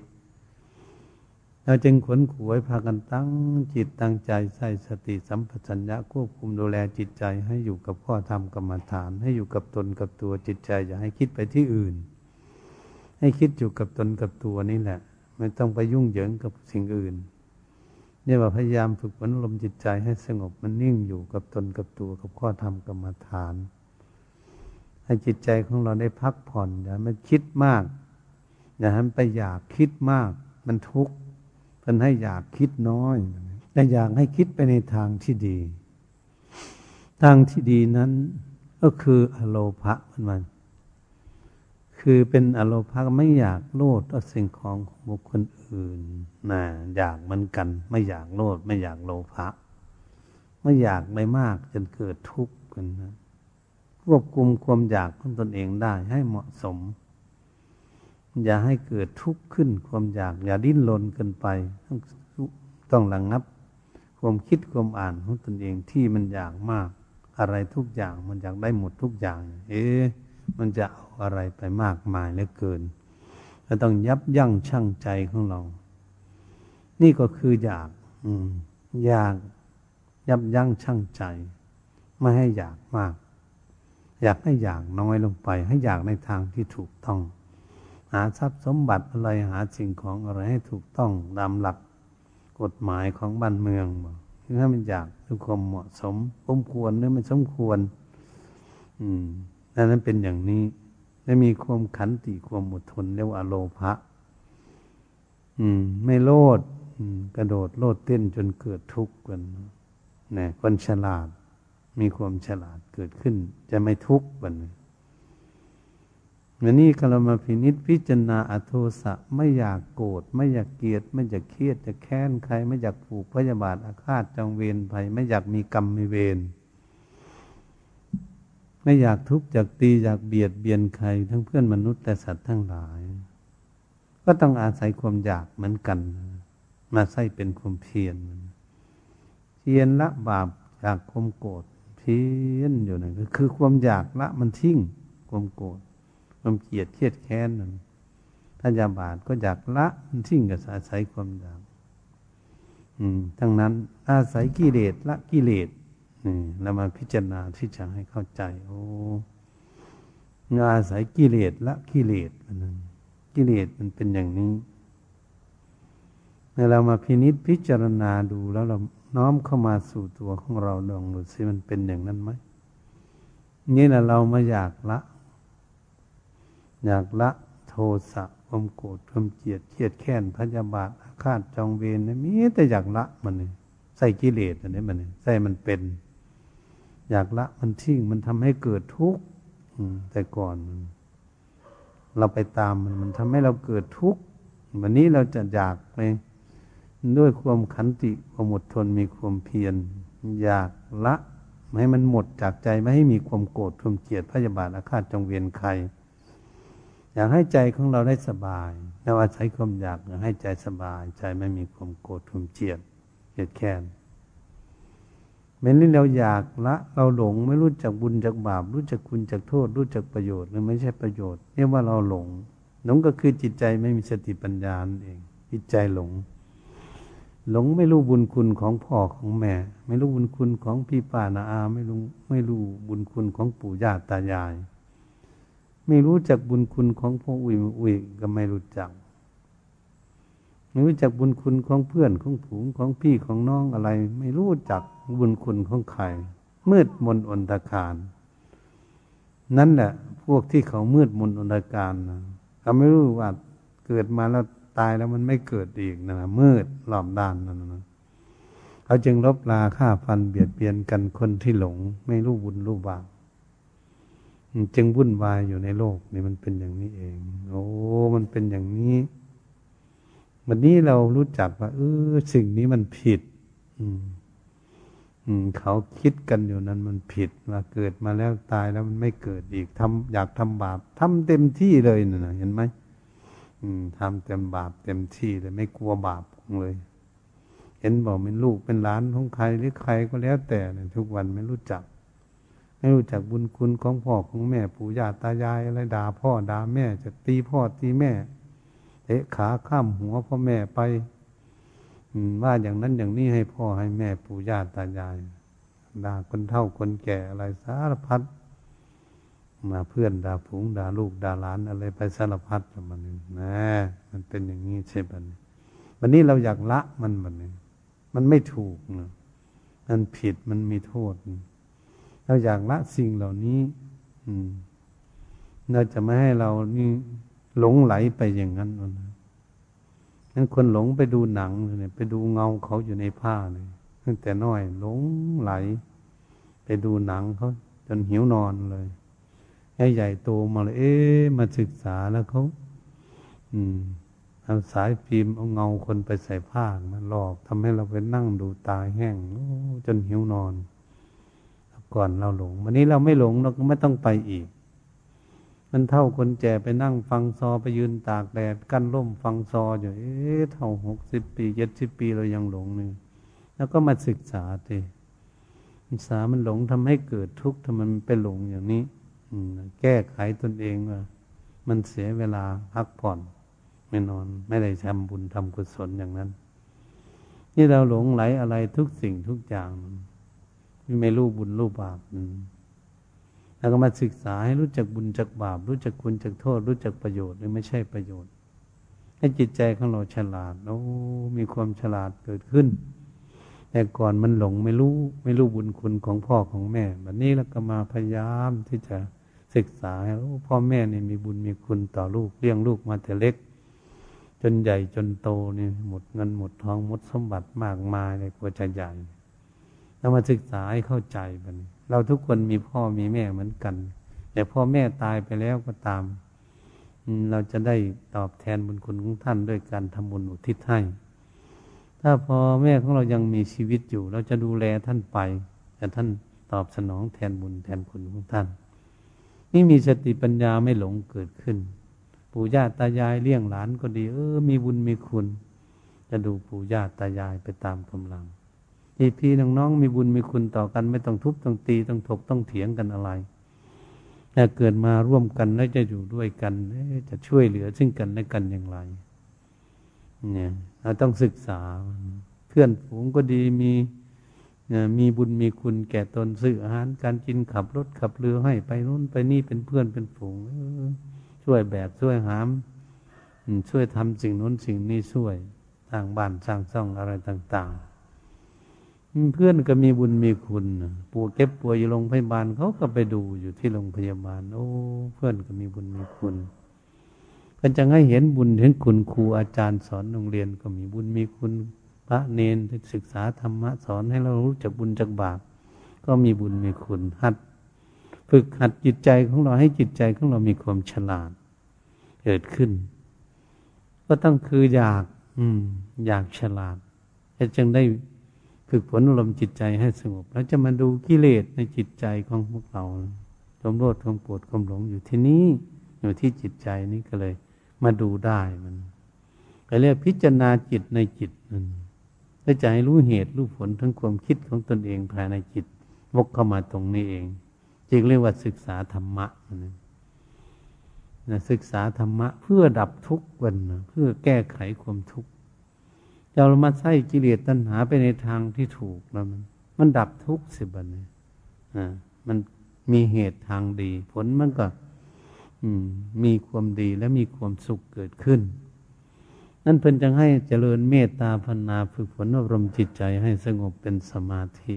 เราจึงขวนขวยพากันตั้งจิตตั้งใจใส่สติสัมปชัญญะควบคุมดูแลจิตใจให้อยู่กับข้อธรรมกรรมฐาน ให้อยู่กับตนกับตัวจิตใจ อย่าให้คิดไปที่อื่น ให้คิดอยู่กับตนกับตัวนี่แหละ ไม่ต้องไปยุ่งเหยิงกับสิ่งอื่น เนี่ยว่าพยายามฝึกฝนลมจิตใจให้สงบมันนิ่งอยู่กับตนกับตัวกับข้อธรรมกรรมฐาน ให้จิตใจของเราได้พักผ่อนอย่ามันคิดมาก อย่าให้มันไปอยากคิดมาก มันทุกข์เพิ่นให้อยากคิดน้อยแต่อยากให้คิดไปในทางที่ดี ทางที่ดีนั้นก็คืออโลภะมัน คือเป็นอโลภะไม่อยากโลดเอาสิ่งของของบุคคลอื่นนะอยากเหมือนกัน ไม่อยากโลด ไม่อยากโลภะไม่อยากไม่มากจนเกิดทุกข์กันนะควบคุมความอยากของตนเองได้ให้เหมาะสม อย่าให้เกิดทุกข์ขึ้นความอยาก อย่าดิ้นรนเกินไปต้องต้องระงงับ ความคิดความอ่านของตนเองที่มันอยากมาก อะไรทุกอย่างมันอยากได้หมดทุกอย่าง เอ๊ะ มันจะเอาอะไรไปมากมายเหลือเกินเราต้องยับยั้งชั่งใจของเรา นี่ก็คืออยาก อืมอยาก ยับยั้งชั่งใจ ไม่ให้อยากมาก อยากให้อยากน้อยลงไป ให้อยากในทางที่ถูกต้อง หาทรัพย์สมบัติอะไรหาสิ่งของอะไรให้ถูกต้องตามหลักกฎหมายของบ้านเมืองบอกให้มันอยากด้วยความเหมาะสมสมควรหรือไม่สมควร อืม นั้นเป็นอย่างนี้และมีความขันติความอดทนเรียกว่าโลภะอืม ไม่โลดกระโดดโลดเต้นจนเกิดทุกข์กันนะคนฉลาด มีความฉลาดเกิดขึ้น จะไม่ทุกข์กันวันนี้เรมาพินิษพิจารณาอโทสะไม่อยากโกรธไม่อยากเกลียด ไม่อยากเครียดจะแค้นใคร ไม่อยากผูกพยาบาทอาฆาตจองเวรภัยไม่อยากมีกรรมมีเวร ไม่อยากทุกข์อยากตีอยากเบียดเบียนใคร ทั้งเพื่อนมนุษย์และสัตว์ทั้งหลาย ก็ต้องอาศัยความอยากเหมือนกัน มาใส่เป็นความเพียรเพียรละบาปอยากความโกรธเพียรอยู่นั่นก็คือความอยากละมันทิ้งความโกรธความเกลียดเครียดแค้นนั่นถ้าอยาบาทก็อยากละมันทิ้งกับอาศัยความอยากอืมทั้งนั้นอาศัยกิเลสละกิเลส นี่เรามาพิจารณาที่จะให้เข้าใจ โอ้อาศัยกิเลสละกิเลสมันกิเลสมันเป็นอย่างนี้เมื่อเรามาพินิษพิจารณาดูแล้วเราน้อมเข้ามาสู่ตัวของเราลองดูสิมันเป็นอย่างนั้นไหมนี่แหละเรามาอยากละ อยากละโทสะความโกรธความเกลียดเกลียดแค้นพยาบาทอาฆาตจองเวรนี่มีแต่อยากละมันนี่ใส่กิเลสอันนี้มันใส่มันเป็น อยากละมันทิ้งมันทำให้เกิดทุกข์แต่ก่อน เราไปตามมันมันทำให้เราเกิดทุกข์วันนี้เราจะอยากไปด้วยความขันติความอดทนมีความเพียร อยากละไม่ให้มันหมดจากใจไม่ให้มีความโกรธความเกลียดพยาบาทอาฆาตจงเวียนใคร อยากให้ใจของเราได้สบายเราอาศัยความอยากอยากให้ใจสบาย ใจไม่มีความโกรธความเกลียดเกลียดแค้น มื่อนี้เราอยากละเราหลงไม่รู้จักบุญจากบาป รู้จักคุณจากโทษ รู้จักประโยชน์หรือไม่ใช่ประโยชน์เรียกว่าเราหลงหลงก็คือจิตใจไม่มีสติปัญญาเองจิตใจหลง หลงไม่รู้บุญคุณของพ่อของแม่ ไม่รู้บุญคุณของพี่ป้านาอาไม่รู้ไม่รู้บุญคุณของปู่ย่าตายาย ไม่รู้จักบุญคุณของพ่ออุ้ยอุ้ยก็ไม่รู้จัก ไม่รู้จักบุญคุณของเพื่อนของผูงของพี่ของน้องอะไร ไม่รู้จักบุญคุณของใคร มืดมนอนตะคารนั่นแหละ พวกที่เขามืดมนอนตะการนะเขาไม่รู้ว่าเกิดมาแล้วตายแล้วมันไม่เกิดอีกนะมืดหลอมด้านนั่นนะเขาจึงลบลาฆ่าฟันเบียดเบียนกันคนที่หลง ไม่รู้บุญรู้บาปจึงวุ่นวายอยู่ในโลกนี่มันเป็นอย่างนี้เอง โอ้ มันเป็นอย่างนี้ วันนี้เรารู้จักว่าเออสิ่งนี้มันผิด อืม อืม เขาคิดกันอยู่นั้นมันผิดว่าเกิดมาแล้วตายแล้วมันไม่เกิดอีกทำอยากทำบาปทำเต็มที่เลยนะเห็นไหมทำเต็มบาปเต็มที่เลย ไม่กลัวบาปเลย เห็นบอกเป็นลูกเป็นหลานของใครหรือใครก็แล้วแต่เนี่ยทุกวันไม่รู้จักไม่รู้จักบุญคุณของพ่อของแม่ปู่ย่าตายายอะไรด่าพ่อด่าแม่ จะตีพ่อตีแม่ เตะขาข้ามหัวพ่อแม่ไปว่าอย่างนั้นอย่างนี้ให้พ่อให้แม่ปู่ย่าตายายด่าคนเฒ่าคนแก่อะไรสารพัดมาเพื่อนด่าผงด่าลูกด่าหลานอะไรไปสารพัดมันนะมันเป็นอย่างนี้ใช่ไหมวันนี้เราอยากละมันมันนี้มันไม่ถูกนะมันผิดมันมีโทษเราอยากละสิ่งเหล่านี้ อืมเราจะไม่ให้เรานี่ หลงไหลไปอย่างนั้นนะนั้นคนหลงไปดูหนังเนี่ยไปดูเงาเขาอยู่ในผ้าเลยตั้งแต่น้อยหลงไหล ไปดูหนังเขาจนหิวนอนเลยให้ใหญ่โตมาเลย เอ๊ะมาศึกษาแล้วเขาอืมเอาสายฟิล์มเอาเงาคนไปใส่ผ้ามาหลอกทำให้เราไปนั่งดูตาแห้งจนหิวนอนก่อนเราหลง วันนี้เราไม่หลงเราก็ไม่ต้องไปอีก มันเท่าคนแก่ไปนั่งฟังซอไปยืนตากแดดกั้นร่มฟังซออยู่เอ๊ะเท่าหกสิบปีเจ็ดสิบปีเรายังหลงหนึ่งแล้วก็มาศึกษาตีศึกษามันหลงทำให้เกิดทุกข์ทำมันไปหลงอย่างนี้แก้ไขตนเองว่ามันเสียเวลาพักผ่อน ไม่นอน ไม่ได้ทำบุญทำกุศลอย่างนั้น นี่เราหลงไหลอะไรทุกสิ่งทุกอย่าง ไม่รู้บุญรู้บาป แล้วก็มาศึกษาให้รู้จักบุญจักบาป รู้จักคุณจักโทษ รู้จักประโยชน์หรือไม่ใช่ประโยชน์ ให้จิตใจของเราฉลาดโอ้มีความฉลาดเกิดขึ้น แต่ก่อนมันหลงไม่รู้ไม่รู้บุญคุณของพ่อของแม่แบบนี้แล้วก็มาพยายามที่จะศึกษาพ่อแม่เนี่ยมีบุญมีคุณต่อลูกเลี้ยงลูกมาแต่เล็ก จนใหญ่จนโตนี่หมดเงินหมดทองหมดสมบัติมากมายเลยกว่าจะใหญ่เรามาศึกษาให้เข้าใจแบัน เราทุกคนมีพ่อมีแม่เหมือนกัน แต่พ่อแม่ตายไปแล้วก็ตาม เราจะได้ตอบแทนบุญคุณของท่านด้วยการทำบุญอุทิศให้ ถ้าพ่อแม่ของเรายังมีชีวิตอยู่ เราจะดูแลท่านไป แต่ท่านตอบสนองแทนบุญแทนคุณของท่าน นี่มีสติปัญญาไม่หลงเกิดขึ้น ปู่ย่าตายายเลี้ยงหลานก็ดี เออ มีบุญมีคุณ จะดูปู่ย่าตายายไปตามกำลัง พี่พี่น้องๆมีบุญมีคุณต่อกัน ไม่ต้องทุบต้องตีต้องถกต้องเถียงกันอะไรแต่เกิดมาร่วมกันแล้วจะอยู่ด้วยกันจะช่วยเหลือซึ่งกันและกันอย่างไร เนี่ยเราต้องศึกษา เพื่อนฝูงก็ดีมีมีบุญมีคุณแก่ตนซื้ออาหารการกินขับรถขับเรือให้ไปนู้นไปนี่เป็นเพื่อนเป็นฝูงช่วยแบกช่วยหามช่วยทำสิ่งนู้นสิ่งนี้ช่วยสร้างบ้านสร้างซ่องอะไรต่าง ๆ เพื่อนก็มีบุญมีคุณป่วเก็บป่วยอยู่โรงพยาบาลเขาก็ไปดูอยู่ที่โรงพยาบาล โอ้ เพื่อนก็มีบุญมีคุณเพื่อนจะให้เห็นบุญเห็นคุณครูอาจารย์สอนโรงเรียนก็มีบุญมีคุณ พระเนนศึกษาธรรมะสอนให้เรารู้จักบุญจักบาปก็มีบุญมีคุณหัด ฝึกหัดจิตใจของเราให้จิตใจของเรามีความฉลาด เกิดขึ้น ก็ต้องคืออยาก อืม อยากฉลาดจึงได้ ฝึกฝนอารมณ์จิตใจให้สงบ แล้วจะมาดูกิเลสในจิตใจของพวกเราความโลภความโกรธความหลงอยู่ที่นี้อยู่ที่จิตใจนี้ก็เลย มาดูได้มันก็เรียกพิจารณาจิตในจิตนั่นและจะให้รู้เหตุรู้ผลทั้งความคิดของตนเองภายในจิตวกเข้ามาตรงนี้เอง จึงเรียกว่าศึกษาธรรมะนะนะศึกษาธรรมะ เพื่อดับทุกข์วันนะเพื่อแก้ไขความทุกข์ เรามาใส่กิเลสตัณหาไปในทางที่ถูกแล้วมัน มันดับทุกข์สิบันเนี่ยอ่ามันมีเหตุทางดี ผลมันก็อืมมีความดีและมีความสุขเกิดขึ้น นั่นเพิ่นจังให้เจริญเมตตาภาวนาฝึกฝนอบรมจิตใจให้สงบเป็นสมาธิ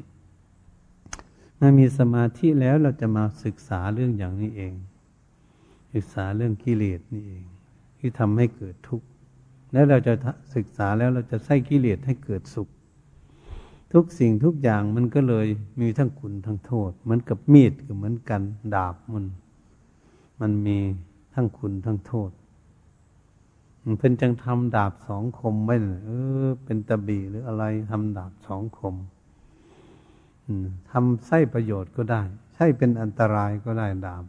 เมื่อมีสมาธิแล้วเราจะมาศึกษาเรื่องอย่างนี้เอง ศึกษาเรื่องกิเลสนี่เอง ที่ทำให้เกิดทุกข์ แล้วเราจะศึกษาแล้วเราจะใส่กิเลสให้เกิดสุข ทุกสิ่งทุกอย่างมันก็เลยมีทั้งคุณทั้งโทษ เหมือนกับมีดก็เหมือนกันดาบมัน มันมีทั้งคุณทั้งโทษเพิ่นจังทำดาบสองคมไว้เออ เป็นตะบีหรืออะไรทำดาบสองคมทำใช้ประโยชน์ก็ได้ ใช้เป็นอันตรายก็ได้ดาบ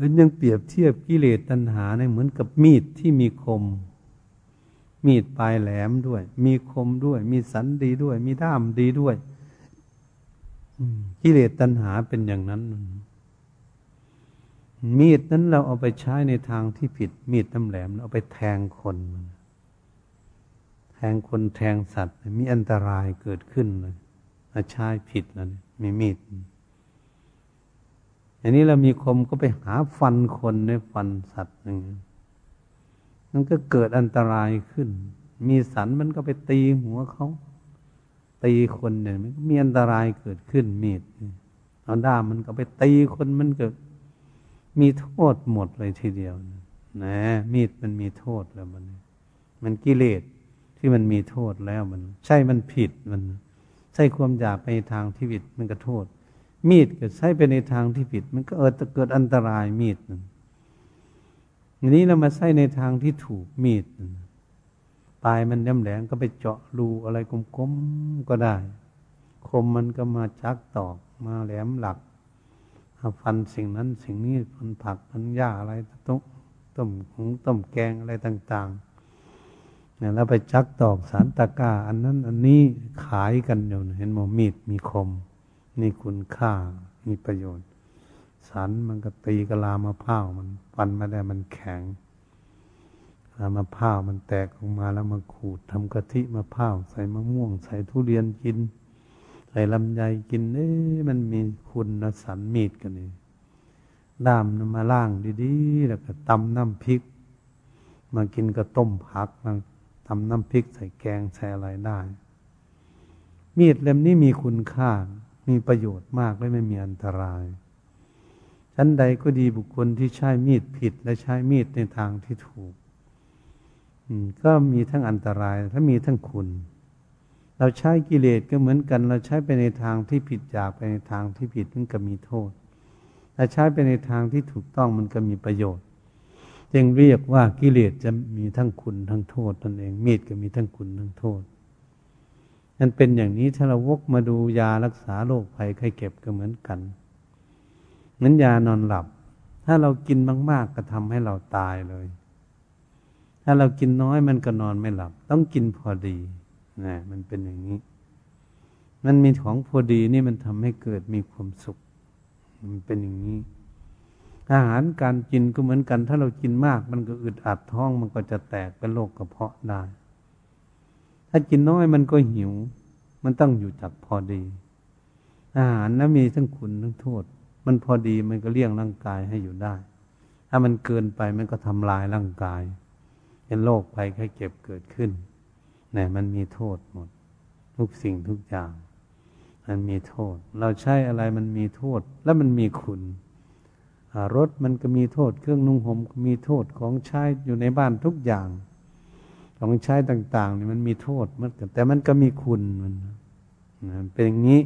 หรือยังเปรียบเทียบกิเลสตัณหาเนี่ยเหมือนกับมีดที่มีคม มีดปลายแหลมด้วย มีคมด้วย มีสันดีด้วย มีด้ามดีด้วยกิเลสตัณหาเป็นอย่างนั้น มีดนั้นเราเอาไปใช้ในทางที่ผิด มีดน้ำแหลมเอาไปแทงคนแทงคนแทงสัตว์ มีอันตรายเกิดขึ้นเลยอาใช้ผิดแล้วมีมีด อันนี้เรามีคมก็ไปหาฟันคนในฟันสัตว์หนึ่งมันก็เกิดอันตรายขึ้น มีสันมันก็ไปตีหัวเขาตีคนเนี่ยมันก็มีอันตรายเกิดขึ้นมีดเอาด้ามมันก็ไปตีคนมันเกิดมีโทษหมดเลยทีเดียวนะมีดมันมีโทษแล้วมัน มันกิเลสที่มันมีโทษแล้วมัน ใช่มันผิดมัน ใช่ความอยากไปทางที่ผิดมันก็โทษ มีดเกิดใช้ไปในทางที่ผิด มันก็เออจะเกิดอันตรายมีดนอันนี้เรามาใช้ในทางที่ถูกมีดปลายมันแหลมก็ไปเจาะรูอะไรกลมๆก็ได้ คมมันก็มาชักตอกมาแหลมหลักฟันสิ่งนั้นสิ่งนี้ฟันผักฟันหญ้าอะไรต้มต้มหุงต้มแกงอะไรต่างๆเนี่ยแล้วไปจักตอกสารตะกาอันนั้น อันนี้ขายกันอยู่เห็นหมมีดมีคม นี่คุณค่ามีประโยชน์สารมันก็ตีกะลามะพร้าวมันฟันมาได้มันแข็งลามะพร้าวมันแตกออกมาแล้วมาขูดทำกะทิมะพร้าวใส่มะม่วง ใส่ทุเรียนกิน ใส่ลำไยกินเอ๊มันมีคุณนะสันมีดกันนี่ด้ามนมาล่างดีๆ แล้วก็ตำน้ำพริก มากินก็ต้มผักมาตำน้ำพริกใส่แกงใส่อะไรได้ มีดเล่มนี้มีคุณค่า มีประโยชน์มากและไม่มีอันตรายชั้นใดก็ดีบุคคลที่ใช้มีดผิดและใช้มีดในทางที่ถูกก็มีทั้งอันตรายและมีทั้งคุณ เราใช้กิเลสก็เหมือนกัน เราใช้ไปในทางที่ผิดอยากไปในทางที่ผิดมันก็มีโทษถ้าใช้ไปในทางที่ถูกต้องมันก็มีประโยชน์ จึงเรียกว่ากิเลสจะมีทั้งคุณทั้งโทษตนเองมีดก็มีทั้งคุณทั้งโทษ นั่นเป็นอย่างนี้ถ้าเราวกมาดูยารักษาโรคภัยไข้เก็บก็เหมือนกันเหมือนยานอนหลับ ถ้าเรากินมากๆก็ทำให้เราตายเลย ถ้าเรากินน้อยมันก็นอนไม่หลับ ต้องกินพอดีนะมันเป็นอย่างนี้ มันมีของพอดีนี่มันทำให้เกิดมีความสุข มันเป็นอย่างนี้ อาหารการกินก็เหมือนกัน ถ้าเรากินมาก มันก็อึดอัดท้องมันก็จะแตกเป็นโรคกระเพาะได้ ถ้ากินน้อยมันก็หิว มันต้องอยู่จักพอดี อาหารนั้นมีทั้งคุณทั้งโทษ มันพอดีมันก็เลี้ยงร่างกายให้อยู่ได้ ถ้ามันเกินไปมันก็ทำลายร่างกายเป็นโรคภัยไข้เจ็บเกิดขึ้นเนี่ยมันมีโทษหมด ทุกสิ่งทุกอย่าง มันมีโทษ เราใช้อะไรมันมีโทษ แล้วมันมีคุณรถมันก็มีโทษ เครื่องนุ่งห่มก็มีโทษของใช้อยู่ในบ้านทุกอย่าง ของใช้ต่างๆนี่มันมีโทษมันแต่มันก็มีคุณมันเป็นอย่างนี้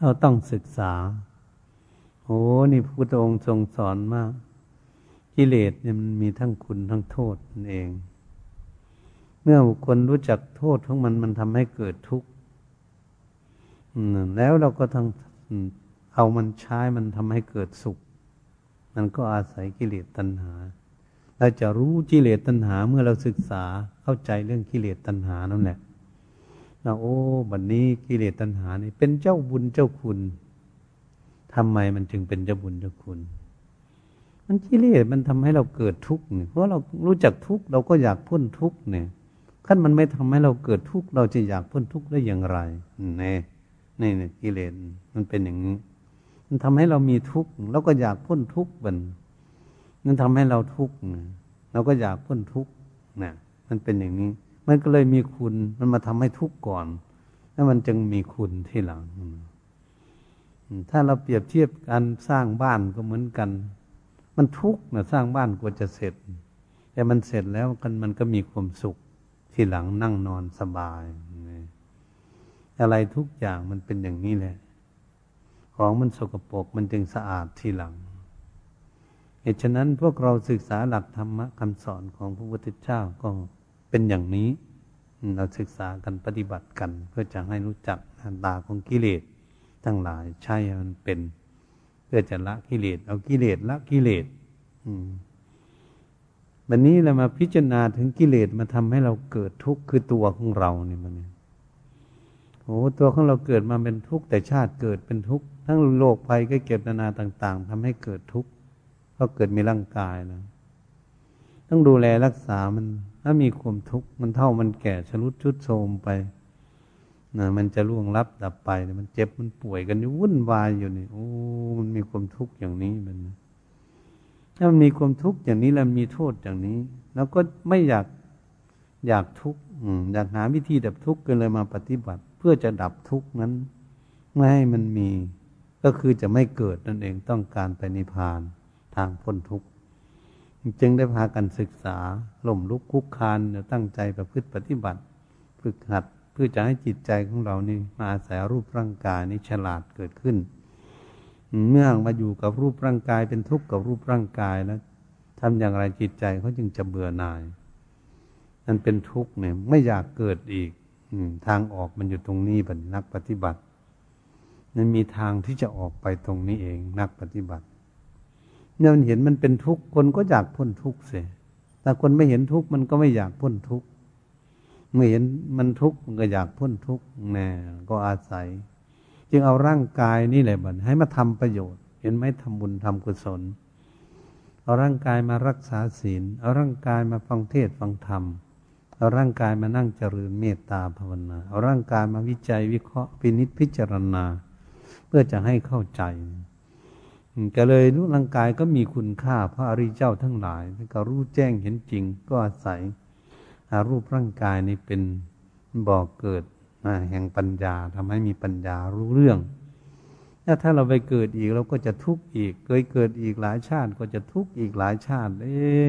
เราต้องศึกษาโอ้นี่พระพุทธองค์ทรงสอนมากกิเลสเนี่ยมันมีทั้งคุณทั้งโทษนั่นเอง เมื่อบุคคลรู้จักโทษของมันมันทำให้เกิดทุกข์แล้วเราก็ทั้งเอามันใช้มันทำให้เกิดสุข มันก็อาศัยกิเลสตัณหา เราจะรู้กิเลสตัณหาเมื่อเราศึกษาเข้าใจเรื่องกิเลสตัณหานั่นแหละเราโอ้บัดนนี้กิเลสตัณหานี่เป็นเจ้าบุญเจ้าคุณทำไมมันจึงเป็นเจ้าบุญเจ้าคุณ มันกิเลสมันทำให้เราเกิดทุกข์เนี่ยเพราะเรารู้จักทุกข์เราก็อยากพ้นทุกข์เนี่ยขั้นมันไม่ทำให้เราเกิดทุกข์เราจะอยากพ้นทุกข์ได้อย่างไรนี่นี่เนี่ยกิเลสมันเป็นอย่างนี้ มันทำให้เรามีทุกข์เราก็อยากพ้นทุกข์บัน มันทำให้เราทุกข์เราก็อยากพ้นทุกข์นะมันเป็นอย่างนี้ มันก็เลยมีคุณมันมาทำให้ทุกข์ก่อน แล้วมันจึงมีคุณที่หลังถ้าเราเปรียบเทียบการสร้างบ้านก็เหมือนกัน มันทุกข์นะสร้างบ้านกว่าจะเสร็จ แต่มันเสร็จแล้วกันมันก็มีความสุขที่หลังนั่งนอนสบาย อะไรทุกอย่างมันเป็นอย่างนี้แหละ ของมันสกปรกมันจึงสะอาดทีหลัง เหตุฉะนั้นพวกเราศึกษาหลักธรรมะคำสอนของพระพุทธเจ้าก็เป็นอย่างนี้ เราศึกษากันปฏิบัติกัน เพื่อจะให้รู้จักอัตาของกิเลสทั้งหลายใช่มันเป็น เพื่อจะละกิเลสเอากิเลสละกิเลสวันนี้เรามาพิจารณาถึงกิเลสมาทำให้เราเกิดทุกข์คือตัวของเราเนี่ยมันโอ้ตัวของเราเกิดมาเป็นทุกข์แต่ชาติเกิดเป็นทุกข์ทั้งโรคภัยก็เก็บนานาต่าง ๆทำให้เกิดทุกข์ เพราะเกิดมีร่างกายนะต้องดูแลรักษามัน ถ้ามีความทุกข์มันเท่ามันแก่ชรุดชุดโทมไปนะมันจะล่วงลับดับไปมันเจ็บมันป่วยกันวุ่นวายอยู่นี่โอ้มันมีความทุกข์อย่างนี้มันถ้ามันมีความทุกข์อย่างนี้แล้วมีโทษอย่างนี้ แล้วก็ไม่อยากอยากทุกข์อยากหาวิธีดับทุกข์กันเลยมาปฏิบัติ เพื่อจะดับทุกข์นั้น ไม่ให้มันมี ก็คือจะไม่เกิดนั่นเองต้องการไปนิพพาน ทางพ้นทุกข์จึงได้พากันศึกษาล่มลุกคุกคานตั้งใจประพฤติปฏิบัติ ฝึกหัดเพื่อจะให้จิตใจของเรานี่มาอาศัยรูปร่างกายนี้ฉลาดเกิดขึ้น เมื่อมาอยู่กับรูปร่างกายเป็นทุกข์กับรูปร่างกายแล้วทำอย่างไรจิตใจเขาจึงจะเบื่อหน่ายนั่นเป็นทุกข์เนี่ยไม่อยากเกิดอีกทางออกมันอยู่ตรงนี้บันนักปฏิบัติมันมีทางที่จะออกไปตรงนี้เองนักปฏิบัติ เนี่ยมันเห็นมันเป็นทุกข์คนก็อยากพ้นทุกข์เสียแต่คนไม่เห็นทุกข์มันก็ไม่อยากพ้นทุกข์เมื่อเห็นมันทุกข์มันก็อยากพ้นทุกข์แน่ก็อาศัย จึงเอาร่างกายนี่แหละบันให้มาทำประโยชน์ เห็นไหมทำบุญทำกุศล เอาร่างกายมารักษาศีล เอาร่างกายมาฟังเทศฟังธรรม เอาร่างกายมานั่งเจริญเมตตาภาวนา เอาร่างกายมาวิจัยวิเคราะห์พินิจพิจารณา เพื่อจะให้เข้าใจ ก็เลยรู้ร่างกายก็มีคุณค่าพระอริเจ้าทั้งหลายก็รู้แจ้งเห็นจริง ก็อาศัยอารูปร่างกายนี้เป็นบ่อกเกิดแห่งปัญญาทำให้มีปัญญารู้เรื่องถ้าเราไปเกิดอีกเราก็จะทุกข์อีก เคยเกิดอีกหลายชาติก็จะทุกข์อีกหลายชาติ เอ๊ะ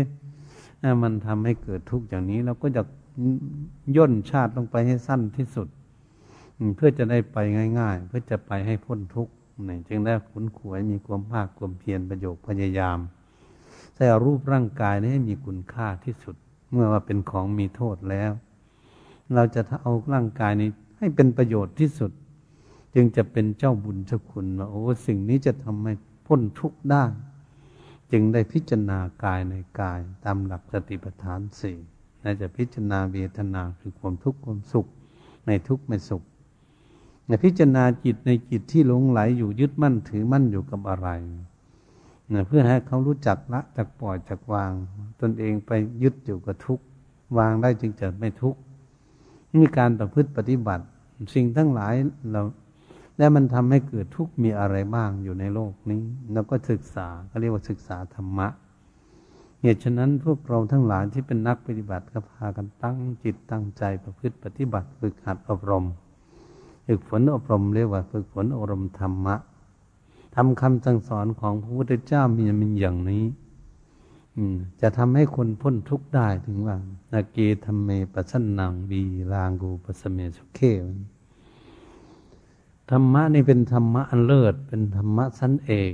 มันทำให้เกิดทุกข์อย่างนี้ เราก็จะย่นชาติลงไปให้สั้นที่สุด เพื่อจะได้ไปง่าย ๆ เพื่อจะไปให้พ้นทุกข์ นี่จึงได้ขุนขวยมีความภาคความเพียรประโยชน์พยายามแต่รูปร่างกายนี้ให้มีคุณค่าที่สุด เมื่อว่าเป็นของมีโทษแล้ว เราจะเอาร่างกายนี้ให้เป็นประโยชน์ที่สุด จึงจะเป็นเจ้าบุญเจ้าคุณว่าโอ้สิ่งนี้จะทำให้พ้นทุกข์ได้ จึงได้พิจารณากายในกายตามหลักสติปัฏฐานสี่น่าจะพิจารณาเวทนาคือความทุกข์ความสุข ในทุกข์ไม่สุข พิจารณาจิตในจิตที่หลงไหลอยู่ยึดมั่นถือมั่นอยู่กับอะไรนะเพื่อให้เขารู้จักละจากปล่อยจากวาง ตนเองไปยึดอยู่กับทุกวางได้จึงจะไม่ทุกมีการประพฤติปฏิบัติ สิ่งทั้งหลายเราแล้วมันทำให้เกิดทุกข์มีอะไรบ้างอยู่ในโลกนี้เราก็ศึกษาก็เรียกว่าศึกษาธรรมะเหตุฉะนั้นพวกเราทั้งหลายที่เป็นนักปฏิบัติก็พากันตั้งจิตตั้งใจประพฤติปฏิบัติฝึกหัดอบรม ฝึกฝนอบรมเรียกว่า ฝึกฝนอบรมธรรมะทำคำสั่งสอนของพระพุทธเจ้ามีมันอย่างนี้จะทำให้คนพ้นทุกข์ได้ถึงว่านาเกธรรมเมปัสนังบีลางกูปัสเมสุเคธรรมะนี่เป็นธรรมะอันเลิศ เป็นธรรมะสั้นเอก